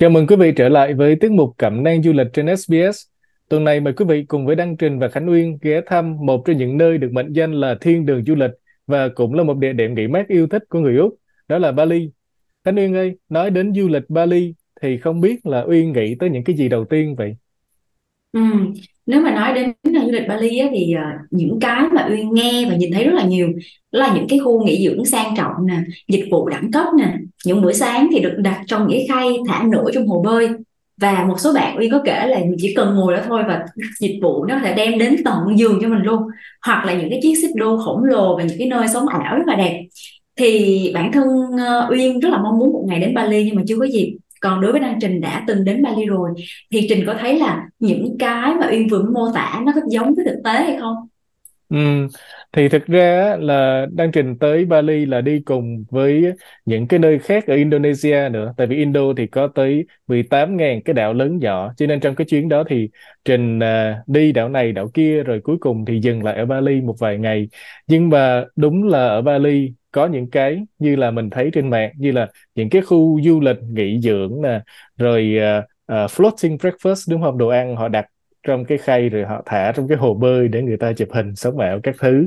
Chào mừng quý vị trở lại với tiết mục Cẩm nang du lịch trên SBS. Tuần này mời quý vị cùng với Đăng Trình và Khánh Uyên ghé thăm một trong những nơi được mệnh danh là thiên đường du lịch và cũng là một địa điểm nghỉ mát yêu thích của người Úc, đó là Bali. Khánh Uyên ơi, nói đến du lịch Bali thì không biết là Uyên nghĩ tới những cái gì đầu tiên vậy? Ừ. Nếu mà nói đến du lịch Bali á, thì ờ, những cái mà Uyên nghe và nhìn thấy rất là nhiều đó là những cái khu nghỉ dưỡng sang trọng nè, dịch vụ đẳng cấp nè, những bữa sáng thì được đặt trong những khay thả nổi trong hồ bơi. Và một số bạn Uyên có kể là chỉ cần ngồi đó thôi và dịch vụ nó có thể đem đến tận giường cho mình luôn. Hoặc là những cái chiếc xích đu khổng lồ và những cái nơi sống ảo rất là đẹp. Thì bản thân ờ, Uyên rất là mong muốn một ngày đến Bali nhưng mà chưa có dịp còn đối với Đăng Trình đã từng đến Bali rồi thì Trình có thấy là những cái mà Uyên vừa mô tả nó có giống với thực tế hay không? Ừ, thì thực ra là Đăng Trình tới Bali là đi cùng với những cái nơi khác ở Indonesia nữa. Tại vì Indo thì có tới 18.000 cái đảo lớn nhỏ. Cho nên trong cái chuyến đó thì Trình à, đi đảo này đảo kia rồi cuối cùng thì dừng lại ở Bali một vài ngày. Nhưng mà đúng là ở Bali có những cái như là mình thấy trên mạng như là những cái khu du lịch nghỉ dưỡng nè rồi uh, uh, floating breakfast đúng không? Đồ ăn họ đặt trong cái khay rồi họ thả trong cái hồ bơi để người ta chụp hình sống ảo các thứ.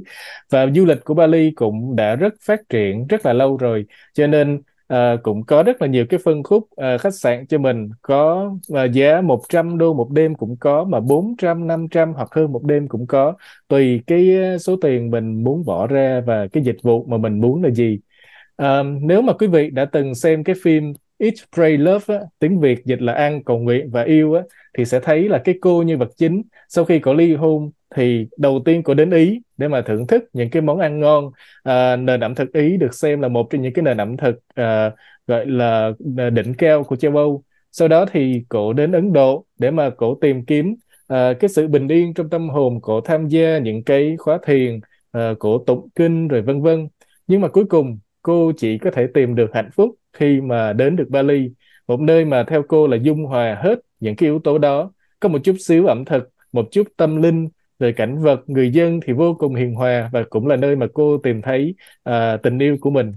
Và du lịch của Bali cũng đã rất phát triển rất là lâu rồi cho nên à, cũng có rất là nhiều cái phân khúc à, khách sạn cho mình. Có à, giá 100 đô một đêm cũng có mà 400 500 hoặc hơn một đêm cũng có. Tùy cái số tiền mình muốn bỏ ra và cái dịch vụ mà mình muốn là gì. À, nếu mà quý vị đã từng xem cái phim Eat, Pray, Love á, tiếng Việt dịch là ăn, cầu nguyện và yêu á, thì sẽ thấy là cái cô nhân vật chính sau khi có ly hôn thì đầu tiên cô đến Ý để mà thưởng thức những cái món ăn ngon à, nền ẩm thực Ý được xem là một trong những cái nền ẩm thực à, gọi là ờ, đỉnh cao của châu Âu. Sau đó thì cổ đến Ấn Độ để mà cổ tìm kiếm à, cái sự bình yên trong tâm hồn cổ tham gia những cái khóa thiền à, cổ tụng kinh rồi vân vân. Nhưng mà cuối cùng cô chỉ có thể tìm được hạnh phúc khi mà đến được Bali một nơi mà theo cô là dung hòa hết những cái yếu tố đó. Có một chút xíu ẩm thực một chút tâm linh rồi cảnh vật người dân thì vô cùng hiền hòa và cũng là nơi mà cô tìm thấy à, tình yêu của mình.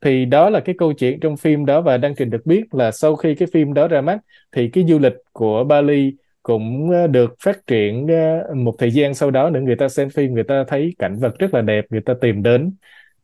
Thì đó là cái câu chuyện trong phim đó và đăng trình được biết là sau khi cái phim đó ra mắt thì cái du lịch của Bali cũng à, được phát triển à, một thời gian sau đó nữa. Người ta xem phim người ta thấy cảnh vật rất là đẹp người ta tìm đến.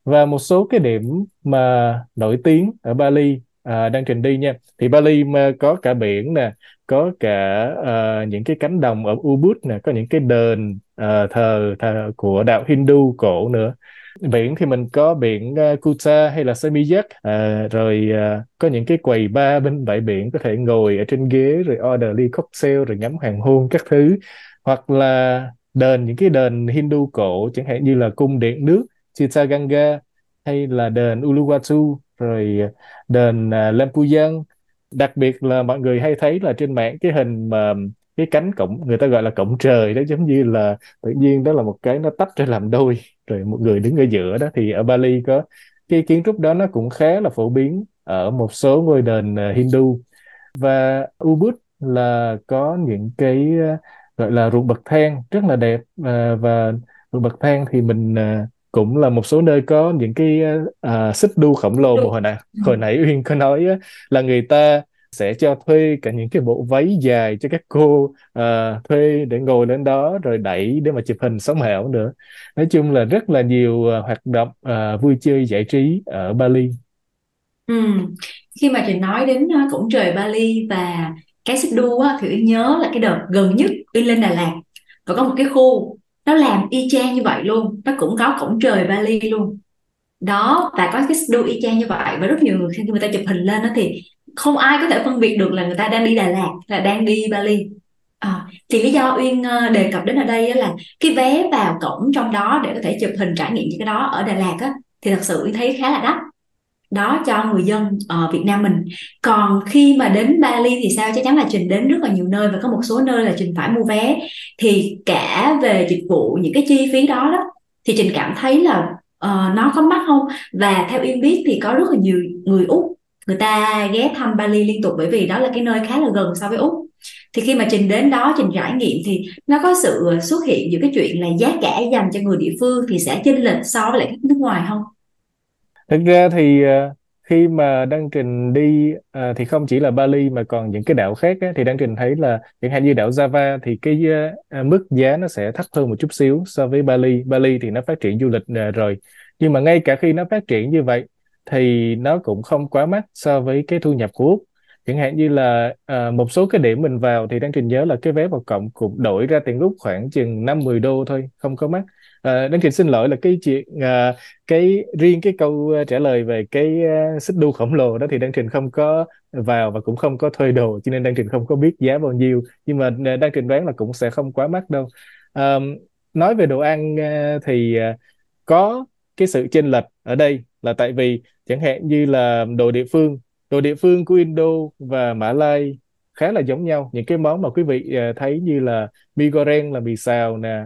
Và một số cái điểm mà nổi tiếng ở Bali à, đang trình đi nha. Thì Bali mà có cả biển nè có cả uh, những cái cánh đồng ở Ubud nè có những cái đền uh, thờ, thờ của đạo Hindu cổ nữa. Biển thì mình có biển uh, Kuta hay là Seminyak uh, à, rồi uh, có những cái quầy bar bên bãi biển có thể ngồi ở trên ghế rồi order ly cocktail rồi ngắm hoàng hôn các thứ. Hoặc là đền những cái đền Hindu cổ chẳng hạn như là cung điện nước Chittaganga hay là đền Uluwatu rồi ờ, đền uh, đặc biệt là mọi người hay thấy là trên mạng cái hình mà cái cánh cổng người ta gọi là cổng trời đó giống như là tự nhiên đó là một cái nó tách ra làm đôi. Rồi một người đứng ở giữa đó thì ở Bali có cái kiến trúc đó nó cũng khá là phổ biến ở một số ngôi đền ờ, Hindu. Và Ubud là có những cái gọi là ruộng bậc thang rất là đẹp và ruộng bậc thang thì mình cũng là một số nơi có những cái uh, xích đu khổng lồ mà hồi nãy hồi nãy Uyên có nói uh, là người ta sẽ cho thuê cả những cái bộ váy dài cho các cô uh, thuê để ngồi lên đó rồi đẩy để mà chụp hình sống ảo nữa. Nói chung là rất là nhiều uh, hoạt động uh, vui chơi giải trí ở Bali. Ừ. khi mà chị nói đến cổng trời Bali và cái xích đu á, thì Uyên nhớ là cái đợt gần nhất Uyên lên Đà Lạt. Và có một cái khu nó làm y chang như vậy luôn. Nó cũng có cổng trời Bali luôn. Đó và có cái đu y chang như vậy. Và rất nhiều người khi người ta chụp hình lên đó thì không ai có thể phân biệt được là người ta đang đi Đà Lạt là đang đi Bali. À, thì lý do Uyên ờ, đề cập đến ở đây là cái vé vào cổng trong đó để có thể chụp hình trải nghiệm những cái đó ở Đà Lạt á, thì thật sự Uyên thấy khá là đắt đó cho người dân ở Việt Nam mình. Còn khi mà đến Bali thì sao? Chắc chắn là trình đến rất là nhiều nơi và có một số nơi là trình phải mua vé. Thì cả về dịch vụ những cái chi phí đó đó thì trình cảm thấy là uh, nó có mắc không? Và theo Yên biết thì có rất là nhiều người Úc người ta ghé thăm Bali liên tục bởi vì đó là cái nơi khá là gần so với Úc. Thì khi mà trình đến đó trình trải nghiệm thì nó có sự xuất hiện những cái chuyện là giá cả dành cho người địa phương thì sẽ chênh lệch so với lại các nước ngoài không? Thực ra thì ờ, khi mà Đăng Trình đi ờ, thì không chỉ là Bali mà còn những cái đảo khác á, thì Đăng Trình thấy là chẳng hạn như đảo Java thì cái à, mức giá nó sẽ thấp hơn một chút xíu so với Bali. Bali thì nó phát triển du lịch à, rồi. Nhưng mà ngay cả khi nó phát triển như vậy thì nó cũng không quá mắc so với cái thu nhập của Úc. Chẳng hạn như là à, một số cái điểm mình vào thì Đăng Trình nhớ là cái vé vào cổng cũng đổi ra tiền Úc khoảng chừng 5-10 đô thôi, không có mắc. À, Đăng Trình xin lỗi là cái chuyện à, cái riêng cái câu ờ, trả lời về cái uh, xích đu khổng lồ đó thì Đăng Trình không có vào và cũng không có thuê đồ cho nên Đăng Trình không có biết giá bao nhiêu. Nhưng mà Đăng Trình đoán là cũng sẽ không quá mắc đâu. Um, nói về đồ ăn uh, thì uh, có cái sự chênh lệch ở đây là tại vì chẳng hạn như là đồ địa phương đồ địa phương của Indo và Mã Lai khá là giống nhau. Những cái món mà quý vị uh, thấy như là mì goreng là mì xào nè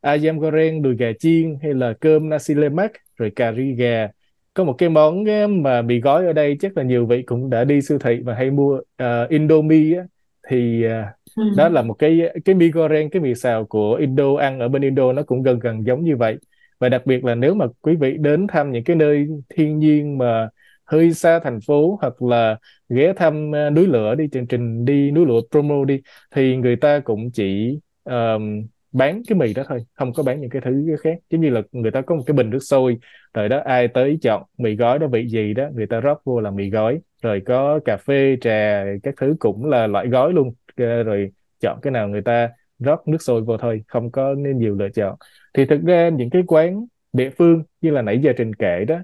ayam goreng đùi gà chiên hay là cơm nasi lemak rồi cà ri gà. Có một cái món mà mì gói ở đây chắc là nhiều vị cũng đã đi siêu thị và hay mua uh, Indomie á, thì uh, ừ. đó là một cái cái mì goreng cái mì xào của Indo ăn ở bên Indo nó cũng gần gần giống như vậy. Và đặc biệt là nếu mà quý vị đến thăm những cái nơi thiên nhiên mà hơi xa thành phố hoặc là ghé thăm uh, núi lửa đi chương trình đi núi lửa promo đi thì người ta cũng chỉ um, bán cái mì đó thôi, không có bán những cái thứ khác. Giống như là người ta có một cái bình nước sôi, rồi đó, ai tới chọn mì gói đó, vị gì đó, người ta rót vô là mì gói. Rồi có cà phê, trà, các thứ cũng là loại gói luôn. Ờ, rồi chọn cái nào người ta rót nước sôi vô thôi, không có nên nhiều lựa chọn. Thì thực ra những cái quán địa phương như là nãy giờ trình kể đó,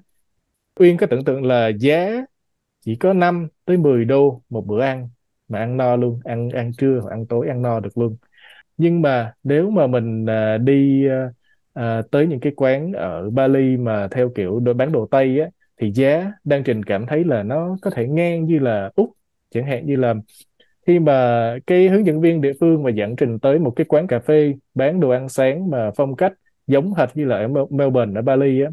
Uyên có tưởng tượng là giá chỉ có 5 tới 10 đô một bữa ăn mà ăn no luôn, ăn ăn trưa hoặc ăn tối ăn no được luôn nhưng mà nếu mà mình à, đi à, à, tới những cái quán ở Bali mà theo kiểu đồ bán đồ Tây á thì giá đang trình cảm thấy là nó có thể ngang như là Úc chẳng hạn như là khi mà cái hướng dẫn viên địa phương mà dẫn trình tới một cái quán cà phê bán đồ ăn sáng mà phong cách giống hệt như là ở Melbourne ở Bali á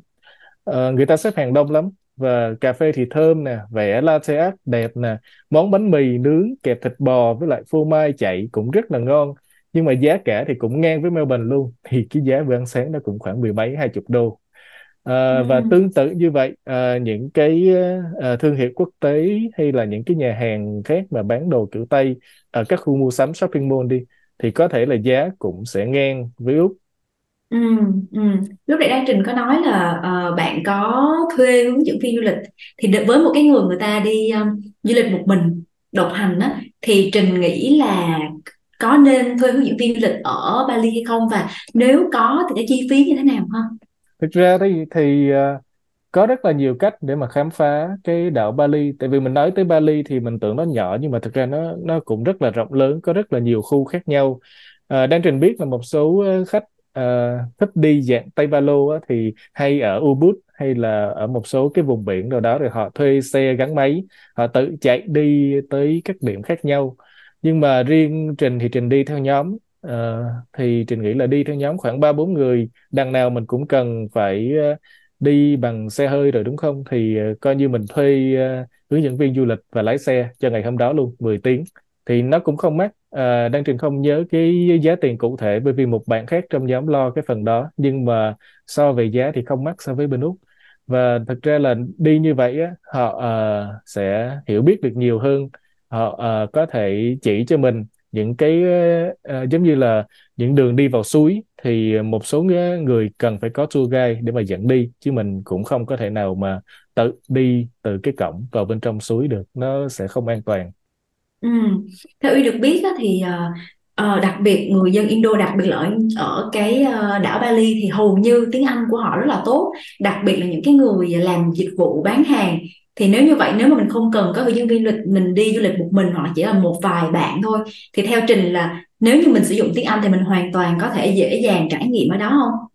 à, người ta xếp hàng đông lắm. Và cà phê thì thơm nè vẽ latte art đẹp nè món bánh mì nướng kẹp thịt bò với lại phô mai chạy cũng rất là ngon nhưng mà giá cả thì cũng ngang với Melbourne luôn thì cái giá bữa ăn sáng nó cũng khoảng mười mấy hai chục đô à, ừ. và tương tự như vậy à, những cái à, thương hiệu quốc tế hay là những cái nhà hàng khác mà bán đồ kiểu Tây ở các khu mua sắm shopping mall đi thì có thể là giá cũng sẽ ngang với Úc Ừ, ừ. Lúc nãy Đăng Trình có nói là uh, bạn có thuê hướng dẫn viên du lịch thì với một cái người người ta đi um, du lịch một mình độc hành á thì Trình nghĩ là có nên thuê hướng dẫn viên du lịch ở Bali hay không? Và nếu có thì cái chi phí như thế nào không? thực ra thì thì ờ, có rất là nhiều cách để mà khám phá cái đảo Bali. Tại vì mình nói tới Bali thì mình tưởng nó nhỏ nhưng mà thực ra nó nó cũng rất là rộng lớn có rất là nhiều khu khác nhau. Ờ, à, đang trình biết là một số ờ, khách à, thích đi dạng Tây Ba Lô á, thì hay ở Ubud hay là ở một số cái vùng biển nào đó rồi họ thuê xe gắn máy họ tự chạy đi tới các điểm khác nhau nhưng mà riêng Trình thì Trình đi theo nhóm uh, thì Trình nghĩ là đi theo nhóm khoảng ba bốn người đằng nào mình cũng cần phải uh, đi bằng xe hơi rồi đúng không? Thì uh, coi như mình thuê uh, hướng dẫn viên du lịch và lái xe cho ngày hôm đó luôn 10 tiếng. Thì nó cũng không mắc. À, đang Trình không nhớ cái giá tiền cụ thể bởi vì một bạn khác trong nhóm lo cái phần đó nhưng mà so về giá thì không mắc so với bên Úc. Và thực ra là đi như vậy á, họ uh, sẽ hiểu biết được nhiều hơn họ uh, có thể chỉ cho mình những cái uh, giống như là những đường đi vào suối thì một số người cần phải có tour guide để mà dẫn đi chứ mình cũng không có thể nào mà tự đi từ cái cổng vào bên trong suối được nó sẽ không an toàn Ừ. Theo Uy được biết á, thì uh, đặc biệt người dân Indo đặc biệt là ở, ở cái uh, đảo Bali thì hầu như tiếng Anh của họ rất là tốt đặc biệt là những cái người làm dịch vụ bán hàng thì nếu như vậy, nếu mà mình không cần có hướng dẫn viên du lịch, mình đi du lịch một mình hoặc là chỉ là một vài bạn thôi, thì theo Trình là nếu như mình sử dụng tiếng Anh thì mình hoàn toàn có thể dễ dàng trải nghiệm ở đó không?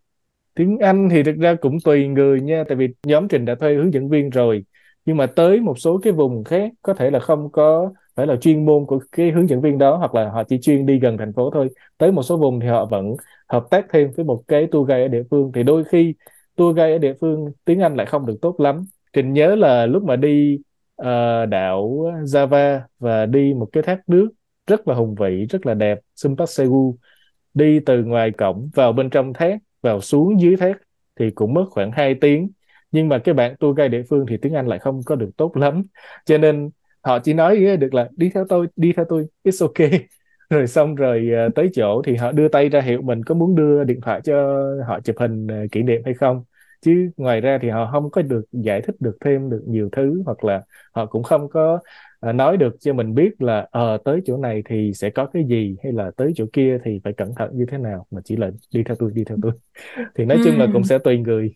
tiếng Anh thì thực ra cũng tùy người nha, tại vì nhóm Trình đã thuê hướng dẫn viên rồi. Nhưng mà tới một số cái vùng khác, có thể là không có phải là chuyên môn của cái hướng dẫn viên đó, hoặc là họ chỉ chuyên đi gần thành phố thôi. Tới một số vùng thì họ vẫn hợp tác thêm với một cái tour guide ở địa phương. Thì đôi khi tour guide ở địa phương tiếng Anh lại không được tốt lắm. Trình nhớ là lúc mà đi uh, đảo Java và đi một cái thác nước rất là hùng vĩ rất là đẹp Sumpasegu đi từ ngoài cổng vào bên trong thác vào xuống dưới thác thì cũng mất khoảng 2 tiếng. Nhưng mà cái bạn tour guide địa phương thì tiếng Anh lại không có được tốt lắm. Cho nên họ chỉ nói được là đi theo tôi đi theo tôi it's okay rồi xong rồi ờ, tới chỗ thì họ đưa tay ra hiệu mình có muốn đưa điện thoại cho họ chụp hình ờ, kỷ niệm hay không chứ ngoài ra thì họ không có được giải thích được thêm được nhiều thứ hoặc là họ cũng không có ờ, nói được cho mình biết là ờ tới chỗ này thì sẽ có cái gì hay là tới chỗ kia thì phải cẩn thận như thế nào mà chỉ là đi theo tôi đi theo tôi. Thì nói chung là cũng sẽ tùy người.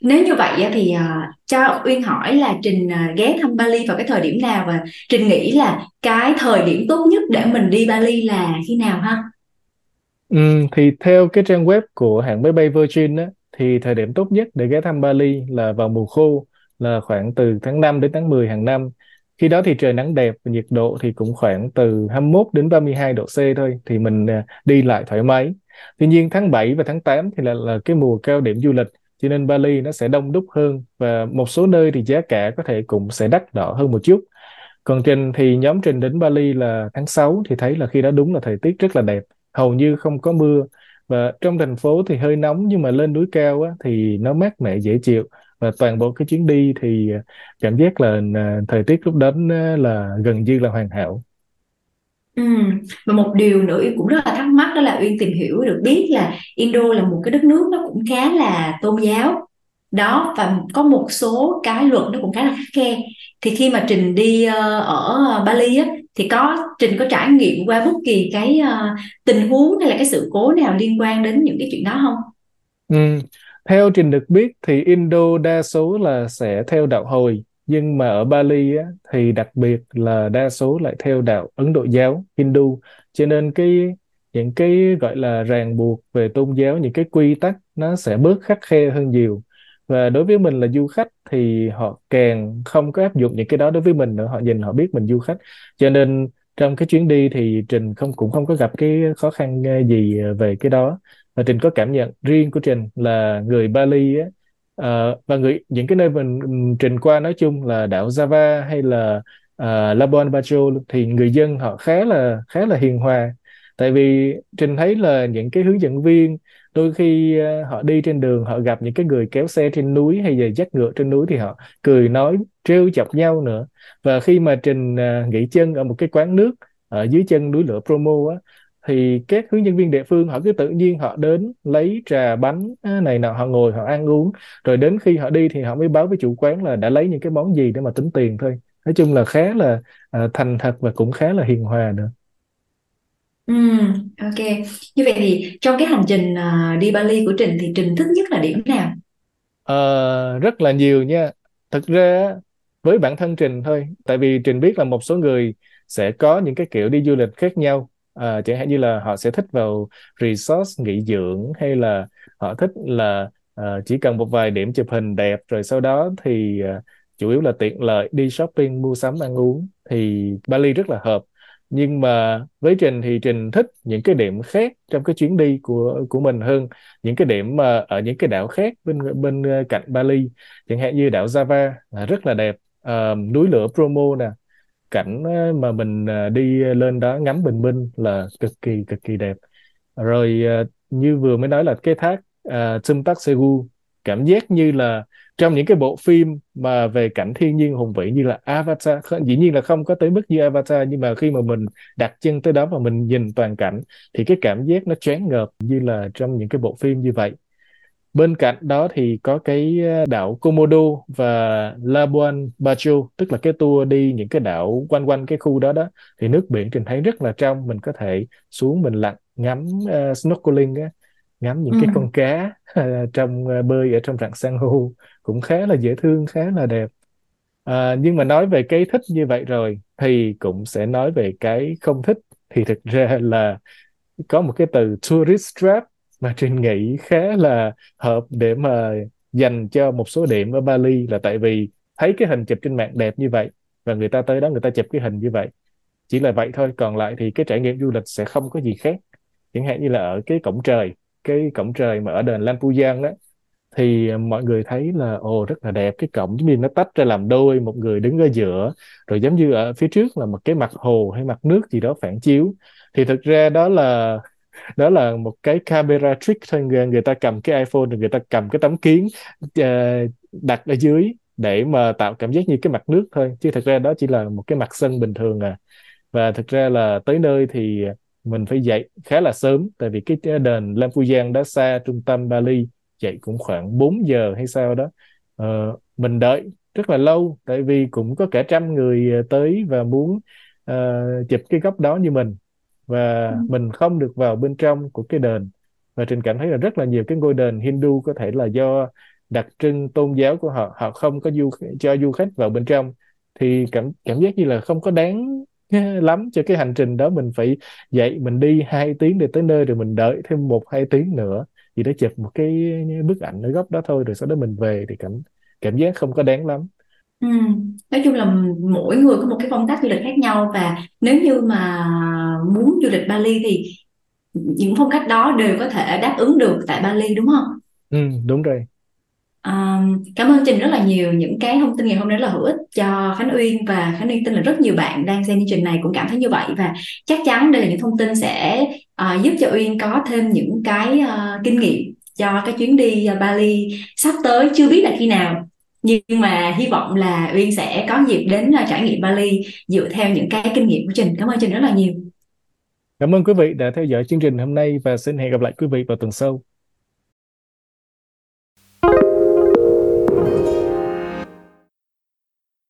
Nếu như vậy á, thì à, cho Uyên hỏi là Trình à, ghé thăm Bali vào cái thời điểm nào? Và Trình nghĩ là cái thời điểm tốt nhất để mình đi Bali là khi nào ha? Ừm, thì theo cái trang web của hãng máy bay Virgin á, thì thời điểm tốt nhất để ghé thăm Bali là vào mùa khô là khoảng từ tháng 5 đến tháng 10 hàng năm. Khi đó thì trời nắng đẹp và nhiệt độ thì cũng khoảng từ 21 đến 32 độ C thôi thì mình à, đi lại thoải mái. Tuy nhiên tháng 7 và tháng 8 thì là là cái mùa cao điểm du lịch cho nên Bali nó sẽ đông đúc hơn và một số nơi thì giá cả có thể cũng sẽ đắt đỏ hơn một chút. Còn Trình thì nhóm Trình đến Bali là tháng 6 thì thấy là khi đó đúng là thời tiết rất là đẹp, hầu như không có mưa và trong thành phố thì hơi nóng nhưng mà lên núi cao á, thì nó mát mẻ dễ chịu và toàn bộ cái chuyến đi thì à, cảm giác là à, thời tiết lúc đến là gần như là hoàn hảo. Ừ. Và một điều nữa Uyên cũng rất là thắc mắc đó là Uyên tìm hiểu được biết là Indo là một cái đất nước nó cũng khá là tôn giáo đó và có một số cái luật nó cũng khá là khắc khe thì khi mà Trình đi ờ, ở Bali á thì có Trình có trải nghiệm qua bất kỳ cái ờ, tình huống hay là cái sự cố nào liên quan đến những cái chuyện đó không? Ừ. Theo Trình được biết thì Indo đa số là sẽ theo đạo Hồi nhưng mà ở Bali á, thì đặc biệt là đa số lại theo đạo Ấn Độ giáo Hindu cho nên cái những cái gọi là ràng buộc về tôn giáo những cái quy tắc nó sẽ bớt khắt khe hơn nhiều và đối với mình là du khách thì họ càng không có áp dụng những cái đó đối với mình nữa. Họ nhìn họ biết mình du khách. Cho nên trong cái chuyến đi thì Trình không cũng không có gặp cái khó khăn ờ, gì ờ, về cái đó. Và Trình có cảm nhận riêng của Trình là người Bali á. Uh, và người những cái nơi mình Trình qua nói chung là đảo Java hay là uh, Labuan Bajo thì người dân họ khá là khá là hiền hòa tại vì Trình thấy là những cái hướng dẫn viên đôi khi ờ, họ đi trên đường họ gặp những cái người kéo xe trên núi hay là dắt ngựa trên núi thì họ cười nói trêu chọc nhau nữa. Và khi mà Trình ờ, nghỉ chân ở một cái quán nước ở dưới chân núi lửa Promo á thì các hướng dẫn viên địa phương họ cứ tự nhiên họ đến lấy trà bánh này nọ họ ngồi họ ăn uống. Rồi đến khi họ đi thì họ mới báo với chủ quán là đã lấy những cái món gì để mà tính tiền thôi. Nói chung là khá là uh, thành thật và cũng khá là hiền hòa nữa ừm ok. Như vậy thì trong cái hành trình ờ, đi Bali của Trình thì Trình thích nhất là điểm nào? Ờ, rất là nhiều nha. Thực ra á, với bản thân Trình thôi, tại vì Trình biết là một số người sẽ có những cái kiểu đi du lịch khác nhau. À, chẳng hạn như là họ sẽ thích vào resort nghỉ dưỡng hay là họ thích là ờ, chỉ cần một vài điểm chụp hình đẹp rồi sau đó thì ờ, chủ yếu là tiện lợi đi shopping, mua sắm, ăn uống thì Bali rất là hợp. Nhưng mà với Trình thì Trình thích những cái điểm khác trong cái chuyến đi của của mình hơn. Những cái điểm mà ở những cái đảo khác bên bên ờ, cạnh Bali. Chẳng hạn như đảo Java à, rất là đẹp. À, núi lửa Bromo nè. Cảnh ờ, mà mình đi lên đó ngắm bình minh là cực kỳ cực kỳ đẹp. Rồi như vừa mới nói là cái thác uh, Tumpak Segu cảm giác như là trong những cái bộ phim mà về cảnh thiên nhiên hùng vĩ như là Avatar dĩ nhiên là không có tới mức như Avatar nhưng mà khi mà mình đặt chân tới đó và mình nhìn toàn cảnh thì cái cảm giác nó choáng ngợp như là trong những cái bộ phim như vậy. Bên cạnh đó thì có cái ờ, đảo Komodo và Labuan Bajo, tức là cái tour đi những cái đảo quanh quanh cái khu đó đó. Thì nước biển trình thấy rất là trong, mình có thể xuống mình lặn ngắm uh, snorkeling á, ngắm những Ừ. cái con cá ờ, trong ờ, bơi ở trong rặng san hô cũng khá là dễ thương, khá là đẹp. À, nhưng mà nói về cái thích như vậy rồi thì cũng sẽ nói về cái không thích thì thực ra là có một cái từ tourist trap mà Trinh nghĩ khá là hợp để mà dành cho một số điểm ở Bali là tại vì thấy cái hình chụp trên mạng đẹp như vậy và người ta tới đó người ta chụp cái hình như vậy chỉ là vậy thôi còn lại thì cái trải nghiệm du lịch sẽ không có gì khác chẳng hạn như là ở cái cổng trời cái cổng trời mà ở đền Lampuyan đó thì mọi người thấy là ồ rất là đẹp. Cái cổng giống như nó tách ra làm đôi một người đứng ở giữa rồi giống như ở phía trước là một cái mặt hồ hay mặt nước gì đó phản chiếu. Thì thực ra đó là đó là một cái camera trick thôi. Người, người ta cầm cái iPhone rồi người ta cầm cái tấm kiến ờ, đặt ở dưới để mà tạo cảm giác như cái mặt nước thôi. Chứ thật ra đó chỉ là một cái mặt sân bình thường à. Và thực ra là tới nơi thì mình phải dậy khá là sớm tại vì cái đền Lam Phu Giang đó xa trung tâm Bali dậy cũng khoảng 4 giờ hay sao đó. Ờ, mình đợi rất là lâu tại vì cũng có cả trăm người tới và muốn uh, chụp cái góc đó như mình. Và mình không được vào bên trong của cái đền. Và Trình cảm thấy là rất là nhiều cái ngôi đền Hindu có thể là do đặc trưng tôn giáo của họ họ không có du cho du khách vào bên trong. Thì cảm cảm giác như là không có đáng lắm cho cái hành trình đó mình phải dậy mình đi hai tiếng để tới nơi rồi mình đợi thêm một hai tiếng nữa chỉ để chụp một cái bức ảnh ở góc đó thôi rồi sau đó mình về thì cảm cảm giác không có đáng lắm Ừ. Nói chung là mỗi người có một cái phong cách du lịch khác nhau và nếu như mà muốn du lịch Bali thì những phong cách đó đều có thể đáp ứng được tại Bali đúng không? ừ, đúng rồi Um, cảm ơn Trình rất là nhiều. Những cái thông tin ngày hôm nay rất là hữu ích cho Khánh Uyên và Khánh Uyên tin là rất nhiều bạn đang xem chương trình này cũng cảm thấy như vậy. Và chắc chắn đây là những thông tin sẽ uh, giúp cho Uyên có thêm những cái uh, kinh nghiệm cho cái chuyến đi uh, Bali sắp tới. Chưa biết là khi nào nhưng mà hy vọng là Uyên sẽ có dịp đến uh, trải nghiệm Bali dựa theo những cái kinh nghiệm của Trình. Cảm ơn Trình rất là nhiều. Cảm ơn quý vị đã theo dõi chương trình hôm nay và xin hẹn gặp lại quý vị vào tuần sau.